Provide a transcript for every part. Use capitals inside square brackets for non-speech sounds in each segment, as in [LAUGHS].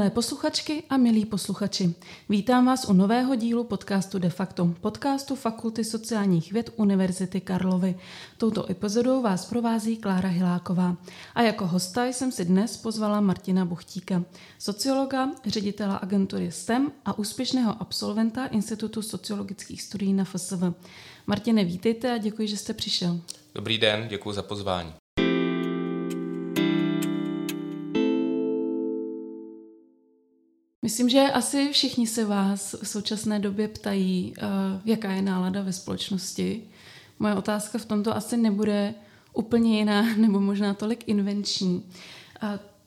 Milé posluchačky a milí posluchači, vítám vás u nového dílu podcastu De facto, podcastu Fakulty sociálních věd Univerzity Karlovy. Touto epizodou vás provází Klára Hiláková. A jako hosta jsem si dnes pozvala Martina Buchtíka, sociologa, ředitela agentury STEM a úspěšného absolventa Institutu sociologických studií na FSV. Martine, vítejte a děkuji, že jste přišel. Dobrý den, děkuji za pozvání. Myslím, že asi všichni se vás v současné době ptají, uh, jaká je nálada ve společnosti. Moje otázka v tomto asi nebude úplně jiná, [LAUGHS] nebo možná tolik invenční.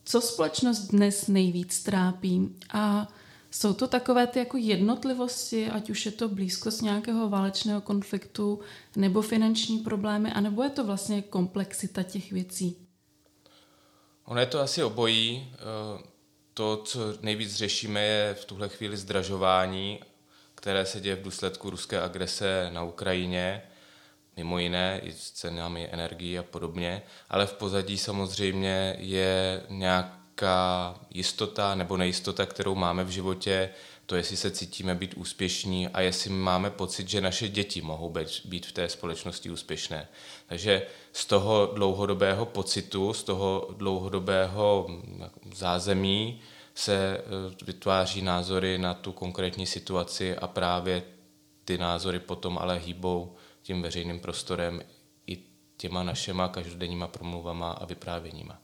Co společnost dnes nejvíc trápí? A jsou to takové ty jako jednotlivosti, ať už je to blízkost nějakého válečného konfliktu, nebo finanční problémy, anebo je to vlastně komplexita těch věcí? Ono je to asi obojí. To, co nejvíc řešíme, je v tuhle chvíli zdražování, které se děje v důsledku ruské agrese na Ukrajině, mimo jiné i s cenami energií a podobně, ale v pozadí samozřejmě je nějaká jistota nebo nejistota, kterou máme v životě, to jestli se cítíme být úspěšní a jestli máme pocit, že naše děti mohou být v té společnosti úspěšné. Takže z toho dlouhodobého pocitu, z toho dlouhodobého zázemí se eh, vytváří názory na tu konkrétní situaci a právě ty názory potom ale hýbou tím veřejným prostorem i těma našima každodenníma promluvama a vyprávěníma.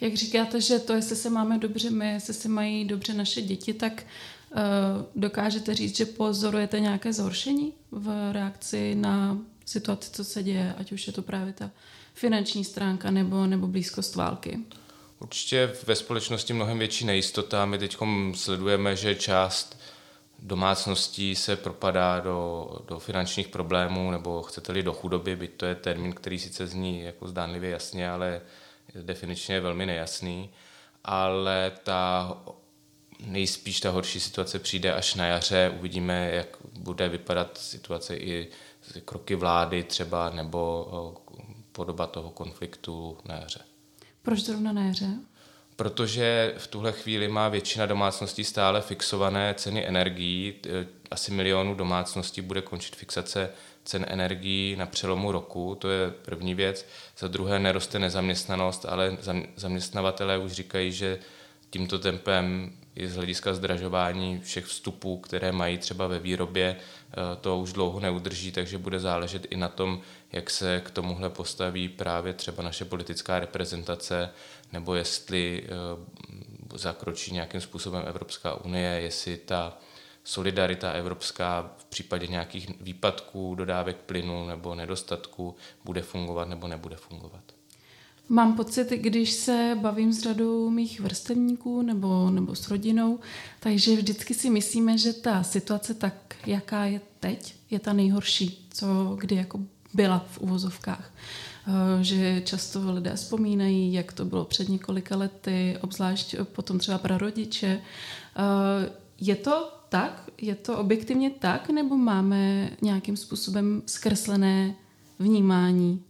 Jak říkáte, že to, jestli se máme dobře my, jestli se mají dobře naše děti, tak dokážete říct, že pozorujete nějaké zhoršení v reakci na situaci, co se děje, ať už je to právě ta finanční stránka nebo, nebo blízkost války? Určitě ve společnosti mnohem větší nejistota. My teď sledujeme, že část domácností se propadá do, do finančních problémů nebo chcete-li do chudoby, byť to je termín, který sice zní jako zdánlivě jasně, ale definičně je velmi nejasný. Ale ta nejspíš ta horší situace přijde až na jaře. Uvidíme, jak bude vypadat situace i kroky vlády třeba nebo podoba toho konfliktu na jaře. Proč zrovna na jaře? Protože v tuhle chvíli má většina domácností stále fixované ceny energií. Asi milionů domácností bude končit fixace cen energií na přelomu roku, to je první věc. Za druhé neroste nezaměstnanost, ale zaměstnavatelé už říkají, že tímto tempem i z hlediska zdražování všech vstupů, které mají třeba ve výrobě, eh, to už dlouho neudrží, takže bude záležet i na tom, jak se k tomuhle postaví právě třeba naše politická reprezentace, nebo jestli eh, zakročí nějakým způsobem Evropská unie, jestli ta solidarita evropská v případě nějakých výpadků, dodávek plynu nebo nedostatku bude fungovat nebo nebude fungovat. Mám pocit, když se bavím s řadou mých vrstevníků nebo, nebo s rodinou, takže vždycky si myslíme, že ta situace tak, jaká je teď, je ta nejhorší, co kdy jako byla v uvozovkách. Eh, že často lidé vzpomínají, jak to bylo před několika lety, obzvlášť potom třeba prarodiče. Eh, je to tak? Je to objektivně tak? Nebo máme nějakým způsobem zkreslené vnímání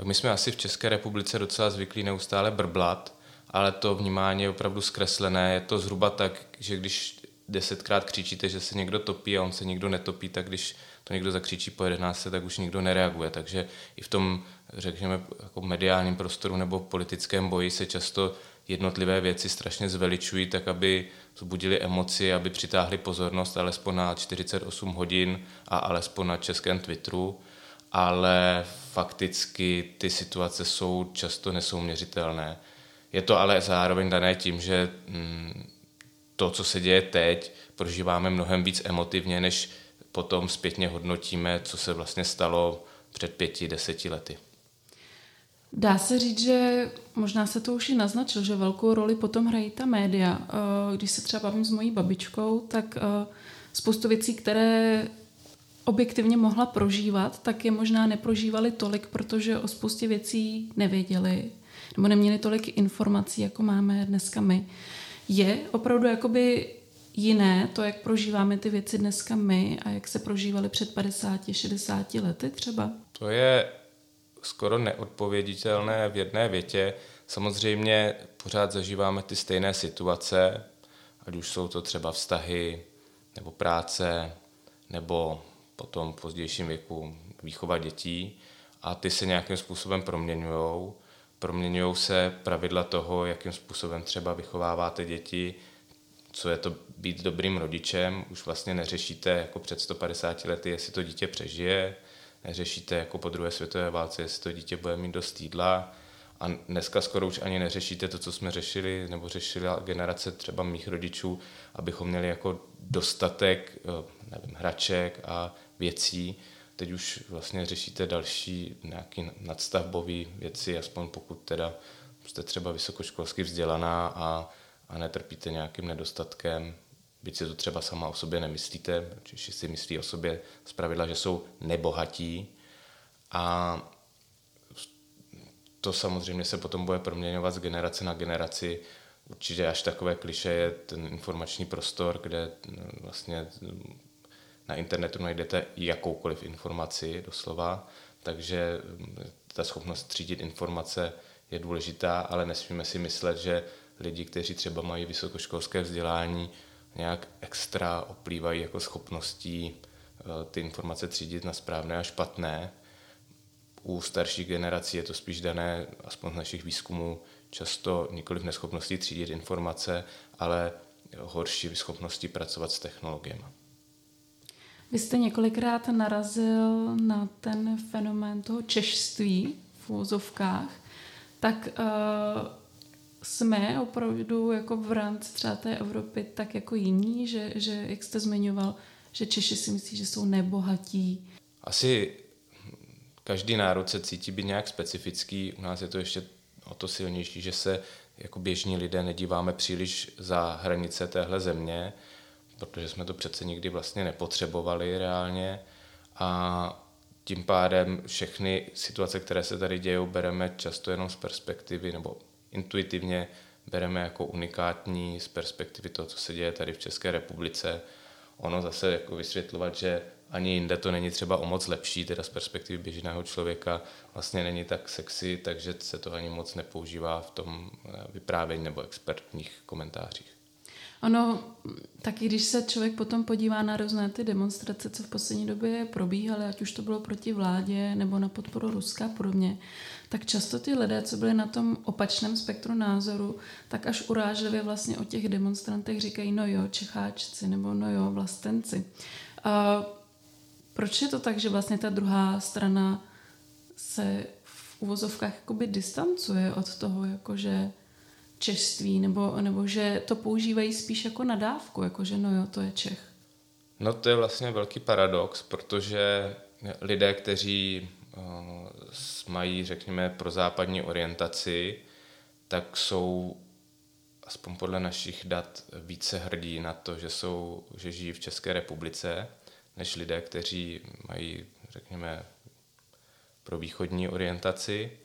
tak my jsme asi v České republice docela zvyklí neustále brblat, ale to vnímání je opravdu zkreslené. Je to zhruba tak, že když desetkrát křičíte, že se někdo topí a on se nikdo netopí, tak když to někdo zakřičí po jedenácté, tak už nikdo nereaguje. Takže i v tom, řekněme, jako mediálním prostoru nebo politickém boji se často jednotlivé věci strašně zveličují, tak aby zbudili emoci, aby přitáhli pozornost alespoň na 48 hodin a alespoň na českém Twitteru ale fakticky ty situace jsou často nesouměřitelné. Je to ale zároveň dané tím, že mm, to, co se děje teď, prožíváme mnohem víc emotivně, než potom zpětně hodnotíme, co se vlastně stalo před pěti, deseti lety. Dá se říct, že možná se to už i naznačil, že velkou roli potom hrají ta média. Eh, když se třeba bavím s mojí babičkou, tak eh, spoustu věcí, které objektivně mohla prožívat, tak je možná neprožívali tolik, protože o spoustě věcí nevěděli nebo neměli tolik informací, jako máme dneska my. Je opravdu jakoby jiné to, jak prožíváme ty věci dneska my a jak se prožívali před 50-60 lety třeba? To je skoro neodpověditelné v jedné větě. Samozřejmě pořád zažíváme ty stejné situace, ať už jsou to třeba vztahy nebo práce, nebo potom v pozdějším věku výchova dětí a ty se nějakým způsobem proměňují. Proměňují se pravidla toho, jakým způsobem třeba vychováváte děti, co je to být dobrým rodičem. Už vlastně neřešíte jako před 150 lety, jestli to dítě přežije, neřešíte jako po druhé světové válce, jestli to dítě bude mít dost jídla, a dneska skoro už ani neřešíte to, co jsme řešili, nebo řešila generace třeba mých rodičů, abychom měli jako dostatek eh, nevím, hraček a věcí. Teď už vlastně řešíte další nějaký nadstavbové věci, aspoň pokud teda jste třeba vysokoškolsky vzdělaná a, a netrpíte nějakým nedostatkem, byť si to třeba sama o sobě nemyslíte, Češi si myslí o sobě zpravidla, že jsou nebohatí a to samozřejmě se potom bude proměňovat z generace na generaci. Určitě až takové kliše je ten informační prostor, kde mm, vlastně na internetu najdete jakoukoliv informaci doslova, takže mm, ta schopnost třídit informace je důležitá, ale nesmíme si myslet, že lidi, kteří třeba mají vysokoškolské vzdělání, nějak extra oplývají jako schopností eh, ty informace třídit na správné a špatné u starších generací je to spíš dané, aspoň z našich výzkumů, často nikoli v neschopnosti třídit informace, ale horší schopnosti pracovat s technologiemi. Vy jste několikrát narazil na ten fenomén toho češství v úzovkách, tak uh, jsme opravdu jako v rámci třeba té Evropy tak jako jiní, že, že jak jste zmiňoval, že Češi si myslí, že jsou nebohatí. Asi každý národ se cítí být nějak specifický. U nás je to ještě o to silnější, že se jako běžní lidé nedíváme příliš za hranice téhle země, protože jsme to přece nikdy vlastně nepotřebovali reálně a tím pádem všechny situace, které se tady dějou, bereme často jenom z perspektivy nebo intuitivně bereme jako unikátní z perspektivy toho, co se děje tady v České republice. Ono zase jako vysvětlovat, že ani jinde to není třeba o moc lepší, teda z perspektivy běžného člověka vlastně není tak sexy, takže se to ani moc nepoužívá v tom eh, vyprávění nebo expertních komentářích. Ono, taky když se člověk potom podívá na různé ty demonstrace, co v poslední době probíhaly, ať už to bylo proti vládě nebo na podporu Ruska a podobně, tak často ty lidé, co byli na tom opačném spektru názoru, tak až urážlivě vlastně o těch demonstrantech říkají, no jo, Čecháčci, nebo no jo, vlastenci. A proč je to tak, že vlastně ta druhá strana se v uvozovkách jakoby distancuje od toho, jakože češství, nebo, nebo že to používají spíš jako nadávku, jakože no jo, to je Čech. No to je vlastně velký paradox, protože lidé, kteří uh, mají, řekněme, prozápadní orientaci, tak jsou aspoň podle našich dat více hrdí na to, že, jsou, že žijí v České republice než lidé, kteří mají, řekněme, pro východní orientaci.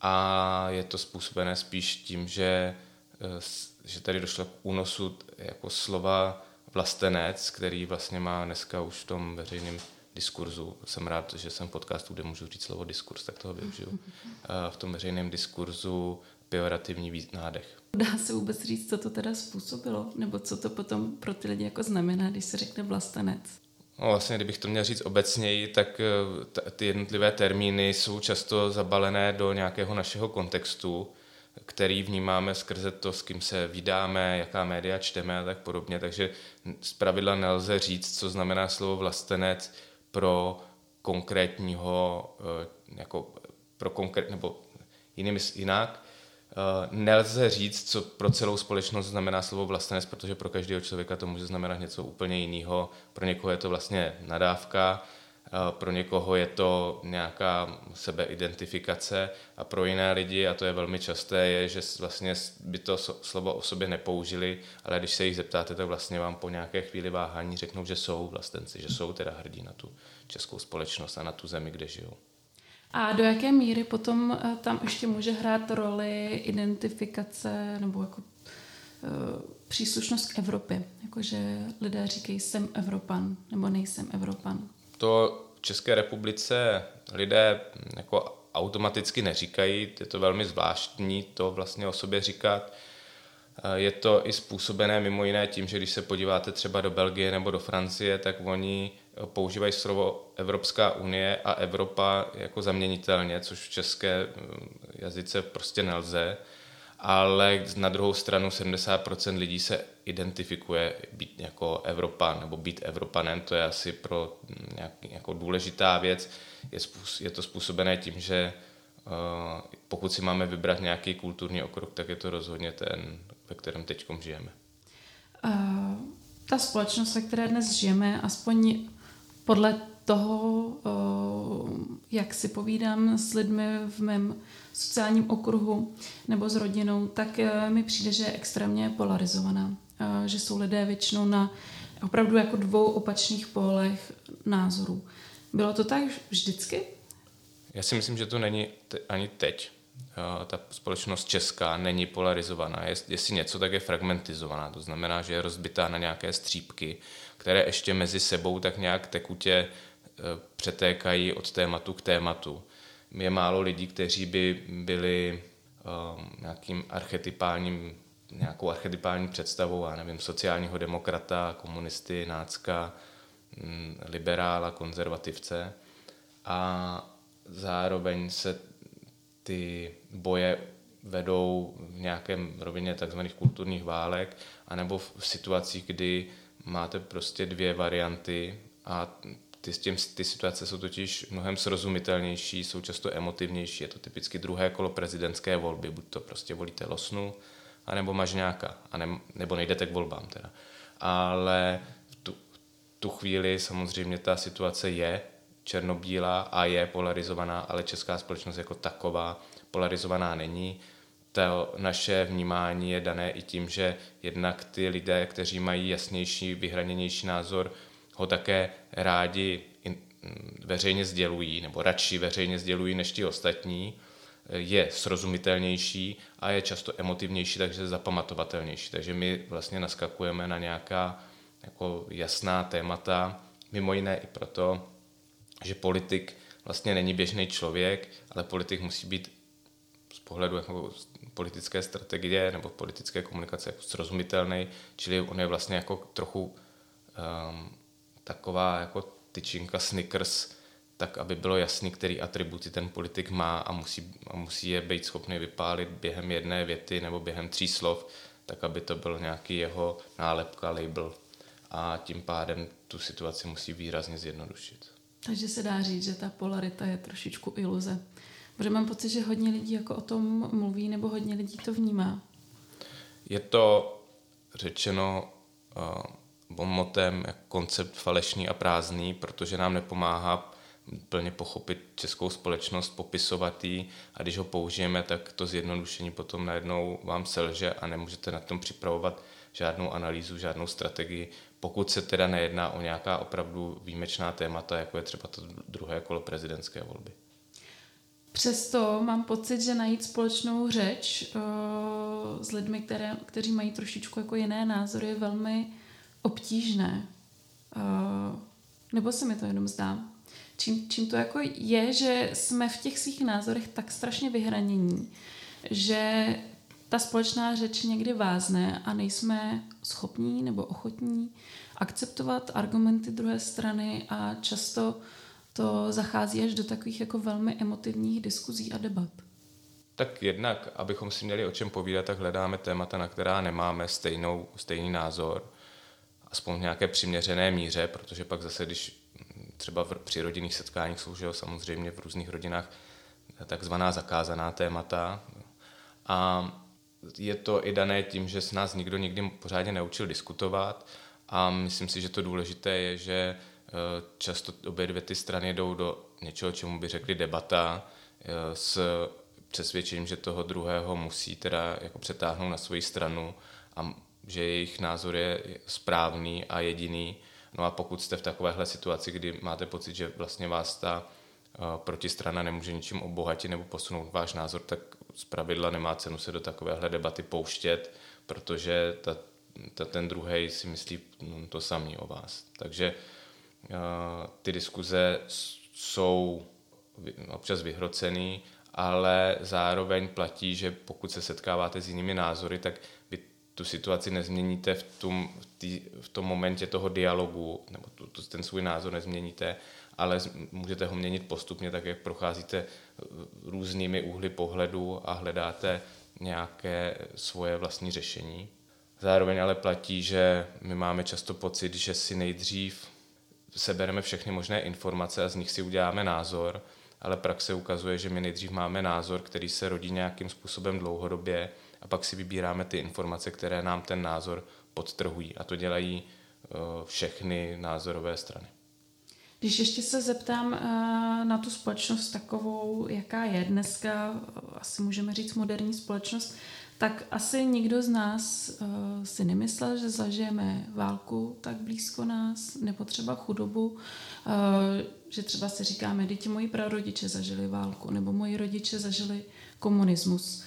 A je to způsobené spíš tím, že, eh, že tady došlo k únosu jako slova vlastenec, který vlastně má dneska už v tom veřejném diskurzu. Jsem rád, že jsem v podcastu, kde můžu říct slovo diskurs, tak toho využiju. [LAUGHS] Eh, v tom veřejném diskurzu pejorativní nádech. Dá se vůbec říct, co to teda způsobilo? Nebo co to potom pro ty lidi jako znamená, když se řekne vlastenec? No vlastně, kdybych to měl říct obecněji, tak eh, ty jednotlivé termíny jsou často zabalené do nějakého našeho kontextu, který vnímáme skrze to, s kým se vydáme, jaká média čteme a tak podobně. Takže z pravidla nelze říct, co znamená slovo vlastenec pro konkrétního, eh, jako pro konkrét, nebo jinými, jinak, nelze říct, co pro celou společnost znamená slovo vlastenec, protože pro každého člověka to může znamenat něco úplně jiného. Pro někoho je to vlastně nadávka, eh, pro někoho je to nějaká sebeidentifikace a pro jiné lidi, a to je velmi časté, je, že vlastně by to slovo o sobě nepoužili, ale když se jich zeptáte, tak vlastně vám po nějaké chvíli váhání řeknou, že jsou vlastenci, že jsou teda hrdí na tu českou společnost a na tu zemi, kde žijou. A do jaké míry potom eh, tam ještě může hrát roli identifikace nebo jako uh, příslušnost k Evropě? Jakože lidé říkají, jsem Evropan nebo nejsem Evropan. To v České republice lidé jako automaticky neříkají, je to velmi zvláštní to vlastně o sobě říkat. Je to i způsobené mimo jiné tím, že když se podíváte třeba do Belgie nebo do Francie, tak oni používají slovo Evropská unie a Evropa jako zaměnitelně, což v české jazyce prostě nelze ale na druhou stranu 70% lidí se identifikuje být jako Evropan nebo být Evropanem, to je asi pro nějaký, jako důležitá věc. Je, je to způsobené tím, že uh, pokud si máme vybrat nějaký kulturní okruh, tak je to rozhodně ten, ve kterém teď žijeme. Uh, ta společnost, ve které dnes žijeme, aspoň podle toho, jak si povídám s lidmi v mém sociálním okruhu nebo s rodinou, tak e, mi přijde, že je extrémně polarizovaná. E, že jsou lidé většinou na opravdu jako dvou opačných pólech názorů. Bylo to tak vždycky? Já si myslím, že to není ani teď. E, ta společnost česká není polarizovaná. Jestli něco, tak je fragmentizovaná. To znamená, že je rozbitá na nějaké střípky, které ještě mezi sebou tak nějak tekutě Eh, přetékají od tématu k tématu. Je málo lidí, kteří by byli um, nějakým archetypálním, nějakou archetypální představou, já nevím, sociálního demokrata, komunisty, nácka, mm, liberála, konzervativce. A zároveň se ty boje vedou v nějakém rovině tzv. kulturních válek, anebo v situacích, kdy máte prostě dvě varianty a ty, s tím, ty situace jsou totiž mnohem srozumitelnější, jsou často emotivnější. Je to typicky druhé kolo prezidentské volby. Buď to prostě volíte Losnu, anebo Mažňáka, a ne, nebo nejdete k volbám teda. Ale v tu, tu chvíli samozřejmě ta situace je černobílá a je polarizovaná, ale česká společnost jako taková polarizovaná není. To naše vnímání je dané i tím, že jednak ty lidé, kteří mají jasnější, vyhraněnější názor, ho také rádi veřejně sdělují, nebo radši veřejně sdělují než ti ostatní, je srozumitelnější a je často emotivnější, takže zapamatovatelnější. Takže my vlastně naskakujeme na nějaká jako jasná témata, mimo jiné i proto, že politik vlastně není běžný člověk, ale politik musí být pohledu jako politické strategie nebo politické komunikace jako srozumitelný, čili on je vlastně jako trochu um, taková jako tyčinka Snickers, tak aby bylo jasný, který atributy ten politik má a musí, a musí je být schopný vypálit během jedné věty nebo během tří slov, tak aby to byl nějaký jeho nálepka, label a tím pádem tu situaci musí výrazně zjednodušit. Takže se dá říct, že ta polarita je trošičku iluze. Protože mám pocit, že hodně lidí jako o tom mluví nebo hodně lidí to vnímá. Je to řečeno uh, motem jako koncept falešný a prázdný, protože nám nepomáhá plně pochopit českou společnost, popisovat ji a když ho použijeme, tak to zjednodušení potom najednou vám selže a nemůžete na tom připravovat žádnou analýzu, žádnou strategii, pokud se teda nejedná o nějaká opravdu výjimečná témata, jako je třeba to druhé kolo prezidentské volby. Přesto mám pocit, že najít společnou řeč uh, s lidmi, které, kteří mají trošičku jako jiné názory, je velmi obtížné. Uh, nebo se mi to jenom zdá. Čím, čím to jako je, že jsme v těch svých názorech tak strašně vyhranění, že ta společná řeč někdy vázne a nejsme schopní nebo ochotní akceptovat argumenty druhé strany a často to zachází až do takových jako velmi emotivních diskuzí a debat. Tak jednak, abychom si měli o čem povídat, tak hledáme témata, na která nemáme stejnou, stejný názor aspoň v nějaké přiměřené míře, protože pak zase, když třeba v, při rodinných setkáních že samozřejmě v různých rodinách takzvaná zakázaná témata a je to i dané tím, že s nás nikdo nikdy pořádně neučil diskutovat a myslím si, že to důležité je, že často obě dvě ty strany jdou do něčeho, čemu by řekli debata e, s přesvědčením, že toho druhého musí teda jako přetáhnout na svoji stranu a že jejich názor je správný a jediný. No a pokud jste v takovéhle situaci, kdy máte pocit, že vlastně vás ta eh, protistrana nemůže ničím obohatit nebo posunout váš názor, tak z pravidla nemá cenu se do takovéhle debaty pouštět, protože ta, ta, ten druhý si myslí no, to samý o vás. Takže ty diskuze jsou občas vyhrocený, ale zároveň platí, že pokud se setkáváte s jinými názory, tak vy tu situaci nezměníte v tom, v, tý, v tom momentě toho dialogu, nebo tu, tu, ten svůj názor nezměníte, ale můžete ho měnit postupně, tak jak procházíte eh, různými úhly pohledu a hledáte nějaké svoje vlastní řešení. Zároveň ale platí, že my máme často pocit, že si nejdřív sebereme všechny možné informace a z nich si uděláme názor, ale praxe ukazuje, že my nejdřív máme názor, který se rodí nějakým způsobem dlouhodobě a pak si vybíráme ty informace, které nám ten názor podtrhují. A to dělají eh, všechny názorové strany. Když ještě se zeptám eh, na tu společnost takovou, jaká je dneska, asi můžeme říct moderní společnost, tak asi nikdo z nás uh, si nemyslel, že zažijeme válku tak blízko nás, nebo třeba chudobu, uh, že třeba si říkáme, děti moji prarodiče zažili válku, nebo moji rodiče zažili komunismus.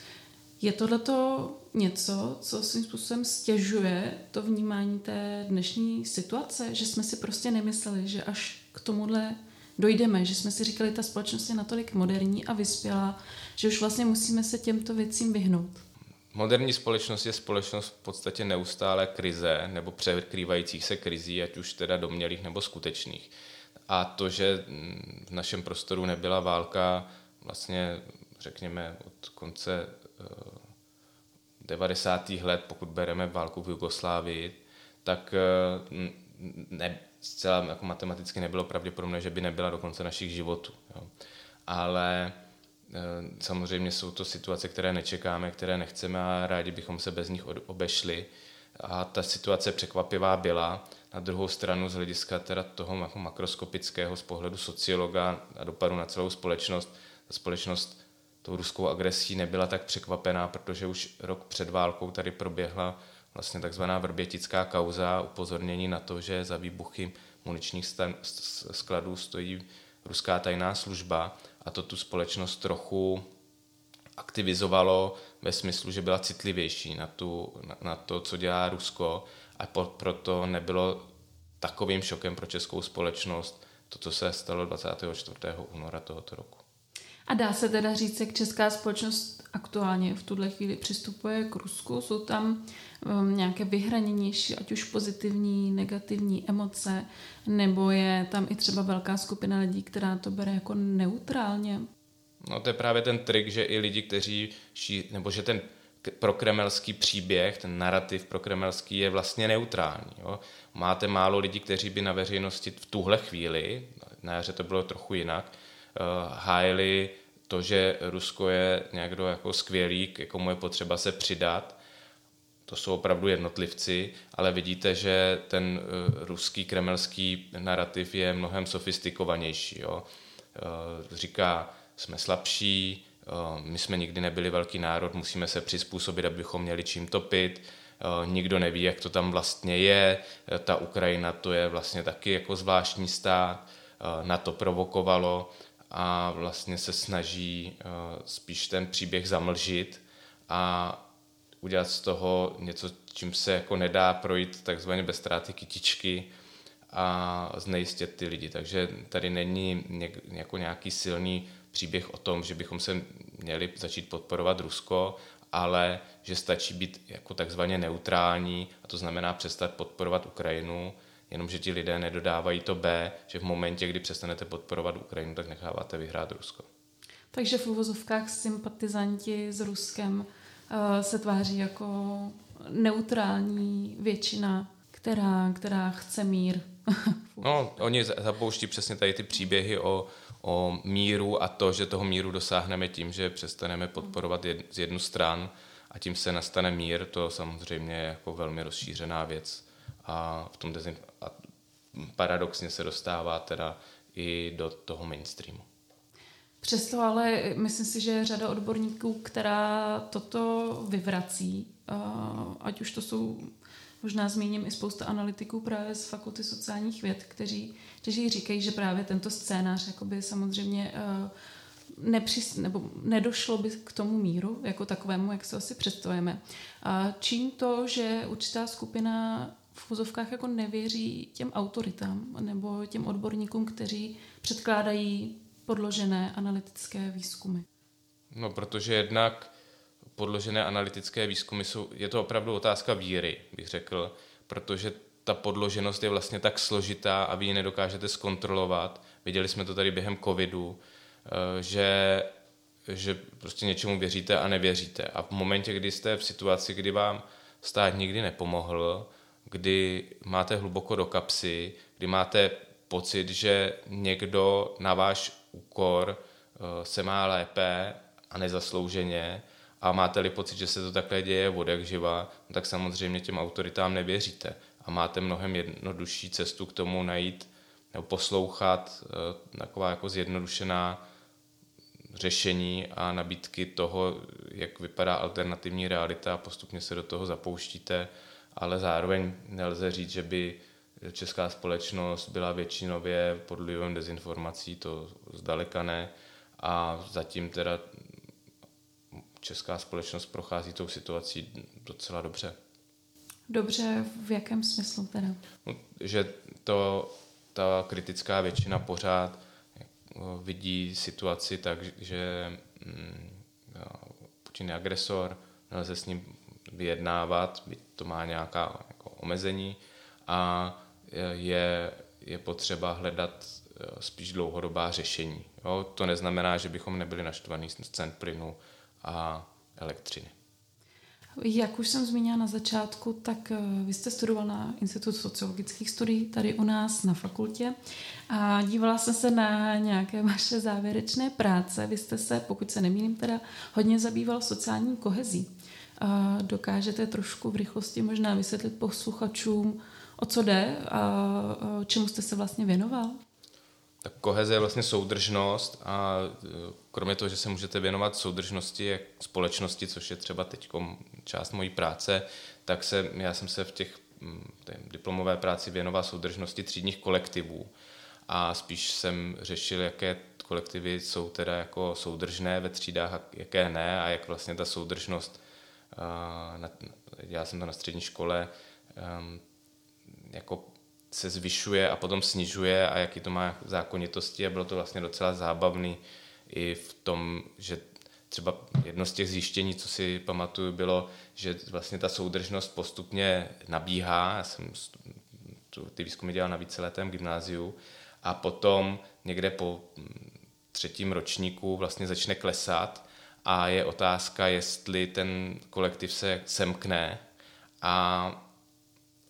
Je tohleto něco, co svým způsobem stěžuje to vnímání té dnešní situace, že jsme si prostě nemysleli, že až k tomuhle dojdeme, že jsme si říkali, ta společnost je natolik moderní a vyspělá, že už vlastně musíme se těmto věcím vyhnout. Moderní společnost je společnost v podstatě neustále krize nebo překrývajících se krizí, ať už teda domělých nebo skutečných. A to, že v našem prostoru nebyla válka vlastně, řekněme, od konce 90. Eh, let, pokud bereme válku v Jugoslávii, tak eh, ne, zcela jako matematicky nebylo pravděpodobné, že by nebyla do konce našich životů. Jo. Ale samozřejmě jsou to situace, které nečekáme, které nechceme a rádi bychom se bez nich obešli. A ta situace překvapivá byla. Na druhou stranu z hlediska teda toho jako makroskopického z pohledu sociologa a dopadu na celou společnost, ta společnost tou ruskou agresí nebyla tak překvapená, protože už rok před válkou tady proběhla vlastně takzvaná vrbětická kauza, upozornění na to, že za výbuchy muničních skladů stojí ruská tajná služba a to tu společnost trochu aktivizovalo ve smyslu, že byla citlivější na, tu, na, na to, co dělá Rusko a po, proto nebylo takovým šokem pro českou společnost to, co se stalo 24. února tohoto roku. A dá se teda říct, jak česká společnost aktuálně v tuhle chvíli přistupuje k Rusku? Jsou tam um, nějaké vyhraněnější, ať už pozitivní, negativní emoce, nebo je tam i třeba velká skupina lidí, která to bere jako neutrálně? No to je právě ten trik, že i lidi, kteří ší, nebo že ten prokremelský příběh, ten narrativ prokremelský je vlastně neutrální. Jo? Máte málo lidí, kteří by na veřejnosti v tuhle chvíli, na jaře to bylo trochu jinak, uh, hájili to, že Rusko je někdo jako skvělý, k komu je potřeba se přidat, to jsou opravdu jednotlivci, ale vidíte, že ten uh, ruský kremelský narrativ je mnohem sofistikovanější. Jo? Uh, říká, jsme slabší, uh, my jsme nikdy nebyli velký národ, musíme se přizpůsobit, abychom měli čím topit, nikdo neví, jak to tam vlastně je, ta Ukrajina to je vlastně taky jako zvláštní stát, na to provokovalo a vlastně se snaží spíš ten příběh zamlžit a udělat z toho něco, čím se jako nedá projít takzvaně bez ztráty kytičky a znejistit ty lidi. Takže tady není něk, jako nějaký silný příběh o tom, že bychom se měli začít podporovat Rusko, ale že stačí být jako takzvaně neutrální a to znamená přestat podporovat Ukrajinu jenomže ti lidé nedodávají to B, že v momentě, kdy přestanete podporovat Ukrajinu, tak necháváte vyhrát Rusko. Takže v uvozovkách sympatizanti s Ruskem se tváří jako neutrální většina, která, která chce mír. [LAUGHS] no, oni zapouští přesně tady ty příběhy o, o míru a to, že toho míru dosáhneme tím, že přestaneme podporovat jed, z jednu stran a tím se nastane mír, to samozřejmě je jako velmi rozšířená věc a v tom dezin, a paradoxně se dostává teda i do toho mainstreamu. Přesto ale myslím si, že je řada odborníků, která toto vyvrací, ať už to jsou, možná zmíním i spousta analytiků právě z fakulty sociálních věd, kteří, kteří říkají, že právě tento scénář jakoby samozřejmě nepřis, nebo nedošlo by k tomu míru jako takovému, jak se asi představujeme. A čím to, že určitá skupina v vozovkách jako nevěří těm autoritám nebo těm odborníkům, kteří předkládají podložené analytické výzkumy? No, protože jednak podložené analytické výzkumy jsou, je to opravdu otázka víry, bych řekl, protože ta podloženost je vlastně tak složitá a vy ji nedokážete zkontrolovat. Viděli jsme to tady během covidu, eh, že, že prostě něčemu věříte a nevěříte. A v momentě, kdy jste v situaci, kdy vám stát nikdy nepomohl, kdy máte hluboko do kapsy, kdy máte pocit, že někdo na váš úkor eh, se má lépe a nezaslouženě. A máte-li pocit, že se to takhle děje od jak živa, no tak samozřejmě těm autoritám nevěříte. A máte mnohem jednodušší cestu k tomu najít nebo poslouchat eh, taková jako zjednodušená řešení a nabídky toho, jak vypadá alternativní realita a postupně se do toho zapouštíte, ale zároveň nelze říct, že by česká společnost byla většinově pod vlivem dezinformací, to zdaleka ne. A zatím teda česká společnost prochází tou situací docela dobře. Dobře, v jakém smyslu teda? No, že to, ta kritická většina pořád vidí situaci tak, že mm, Putin je agresor, nelze s ním vyjednávat, to má nějaká jako omezení a je, je potřeba hledat eh, spíš dlouhodobá řešení. Jo? To neznamená, že bychom nebyli naštvaní z cen plynu a elektřiny. Jak už jsem zmínila na začátku, tak eh, vy jste studoval na Institutu sociologických studií tady u nás na fakultě a dívala jsem se na nějaké [LAUGHS] vaše závěrečné práce. Vy jste se, pokud se nemýlím, teda hodně zabýval sociální kohezí. A dokážete trošku v rychlosti možná vysvětlit posluchačům, o co jde a čemu jste se vlastně věnoval? Tak koheze je vlastně soudržnost a e, kromě toho, že se můžete věnovat soudržnosti společnosti, což je třeba teď část mojí práce, tak se, já jsem se v těch té diplomové práci věnoval soudržnosti třídních kolektivů a spíš jsem řešil, jaké kolektivy jsou teda jako soudržné ve třídách a jaké ne a jak vlastně ta soudržnost, já jsem to na střední škole, jako se zvyšuje a potom snižuje a jaký to má zákonitosti a bylo to vlastně docela zábavný i v tom, že třeba jedno z těch zjištění, co si pamatuju, bylo, že vlastně ta soudržnost postupně nabíhá. Já jsem ty výzkumy dělal na víceletém gymnáziu a potom někde po třetím ročníku vlastně začne klesat a je otázka, jestli ten kolektiv se semkne a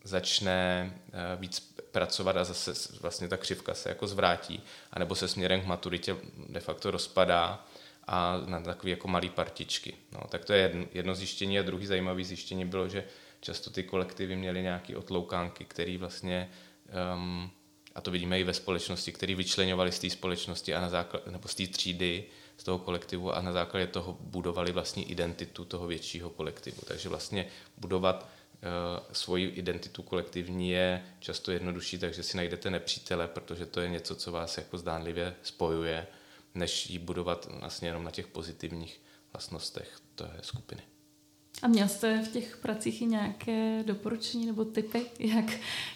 začne eh, víc pracovat a zase vlastně ta křivka se jako zvrátí, anebo se směrem k maturitě de facto rozpadá a na takové jako malé partičky. No, tak to je jedno zjištění a druhý zajímavý zjištění bylo, že často ty kolektivy měly nějaké otloukánky, které vlastně, um, a to vidíme i ve společnosti, které vyčlenovali z té společnosti a na základ, nebo z té třídy, z toho kolektivu a na základě toho budovali vlastní identitu toho většího kolektivu. Takže vlastně budovat svoji identitu kolektivní je často jednodušší, takže si najdete nepřítele, protože to je něco, co vás jako zdánlivě spojuje, než ji budovat vlastně jenom na těch pozitivních vlastnostech té skupiny. A měl jste v těch pracích i nějaké doporučení nebo typy, jak,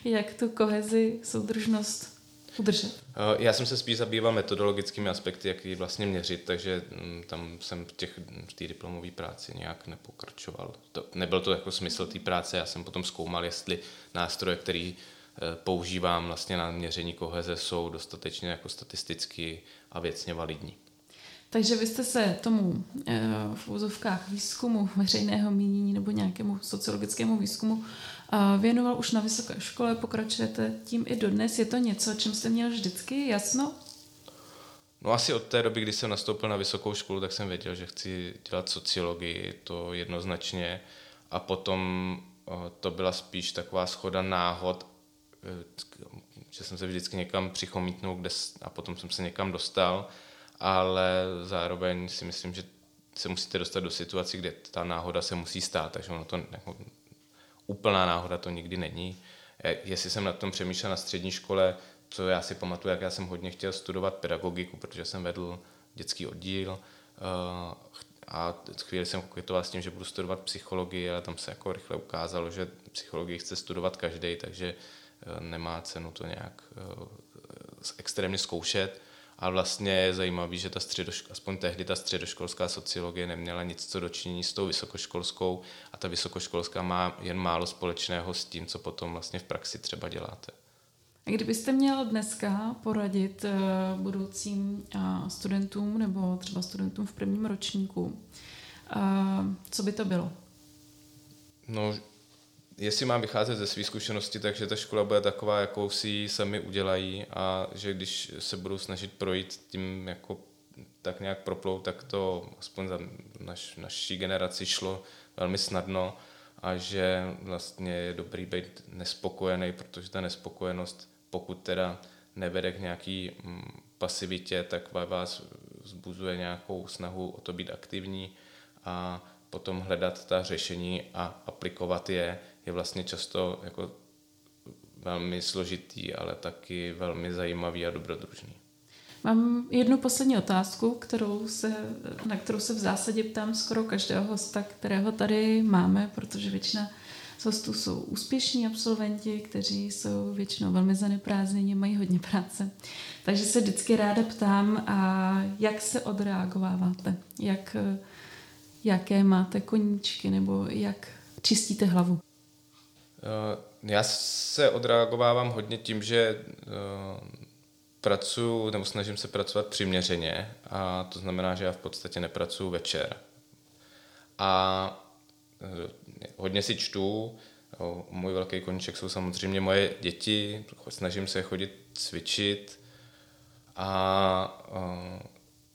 jak tu kohezi, soudržnost udržet? Eh, já jsem se spíš zabýval metodologickými aspekty, jak ji vlastně měřit, takže mm, tam jsem v, těch, v té diplomové práci nějak nepokračoval. To, nebyl to jako smysl té práce, já jsem potom zkoumal, jestli nástroje, který eh, používám vlastně na měření koheze, jsou dostatečně jako statisticky a věcně validní. Takže vy jste se tomu eh, v úzovkách výzkumu veřejného mínění nebo nějakému sociologickému výzkumu věnoval už na vysoké škole, pokračujete tím i dodnes. Je to něco, čím jste měl vždycky jasno? No asi od té doby, kdy jsem nastoupil na vysokou školu, tak jsem věděl, že chci dělat sociologii, to jednoznačně. A potom eh, to byla spíš taková schoda náhod, eh, že jsem se vždycky někam přichomítnul kde, a potom jsem se někam dostal, ale zároveň si myslím, že se musíte dostat do situace, kde ta náhoda se musí stát, takže ono to jako úplná náhoda to nikdy není. E, jestli jsem na tom přemýšlel na střední škole, co já si pamatuju, jak já jsem hodně chtěl studovat pedagogiku, protože jsem vedl dětský oddíl e, a chvíli jsem koketoval s tím, že budu studovat psychologii, ale tam se jako rychle ukázalo, že psychologii chce studovat každý, takže e, nemá cenu to nějak extrémně zkoušet. A vlastně je zajímavý, že ta středoškolská, aspoň tehdy ta středoškolská sociologie neměla nic co dočinění s tou vysokoškolskou a ta vysokoškolská má jen málo společného s tím, co potom vlastně v praxi třeba děláte. A kdybyste měl dneska poradit eh, budoucím eh, studentům nebo třeba studentům v prvním ročníku, eh, co by to bylo? No, jestli mám vycházet ze své zkušenosti, takže ta škola bude taková, jakou si ji sami udělají a že když se budou snažit projít tím jako tak nějak proplout, tak to aspoň za naš, naší generaci šlo velmi snadno a že vlastně je dobrý být nespokojený, protože ta nespokojenost, pokud teda nevede k nějaký mm, pasivitě, tak vás vzbuzuje nějakou snahu o to být aktivní a potom hledat ta řešení a aplikovat je, je vlastně často jako velmi složitý, ale taky velmi zajímavý a dobrodružný. Mám jednu poslední otázku, kterou se, na kterou se v zásadě ptám skoro každého hosta, kterého tady máme, protože většina z hostů jsou úspěšní absolventi, kteří jsou většinou velmi zaneprázdněni, mají hodně práce. Takže se vždycky ráda ptám, a jak se odreagováváte? Jak, jaké máte koníčky nebo jak čistíte hlavu? Eh, já se odreagovávám hodně tím, že eh, pracuji nebo snažím se pracovat přiměřeně a to znamená, že já v podstatě nepracuji večer. A eh, hodně si čtu, můj velký koníček jsou samozřejmě moje děti, snažím se chodit cvičit a,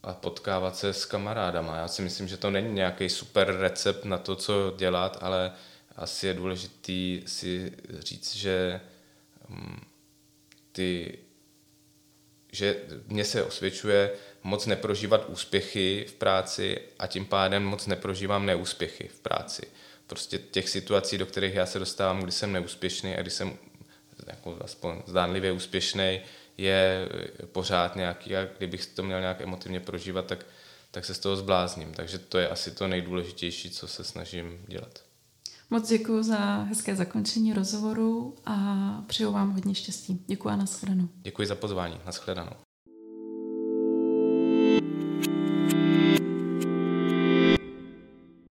a potkávat se s kamarádama. Já si myslím, že to není nějaký super recept na to, co dělat, ale asi je důležitý si říct, že mm, ty že mně se osvědčuje moc neprožívat úspěchy v práci a tím pádem moc neprožívám neúspěchy v práci. Prostě těch situací, do kterých já se dostávám, kdy jsem neúspěšný a kdy jsem jako aspoň zdánlivě úspěšný, je pořád nějaký a kdybych to měl nějak emotivně prožívat, tak, tak se z toho zblázním. Takže to je asi to nejdůležitější, co se snažím dělat. Moc děkuji za hezké zakončení rozhovoru a přeju vám hodně štěstí. Děkuji a nashledanou. Děkuji za pozvání. Nashledanou.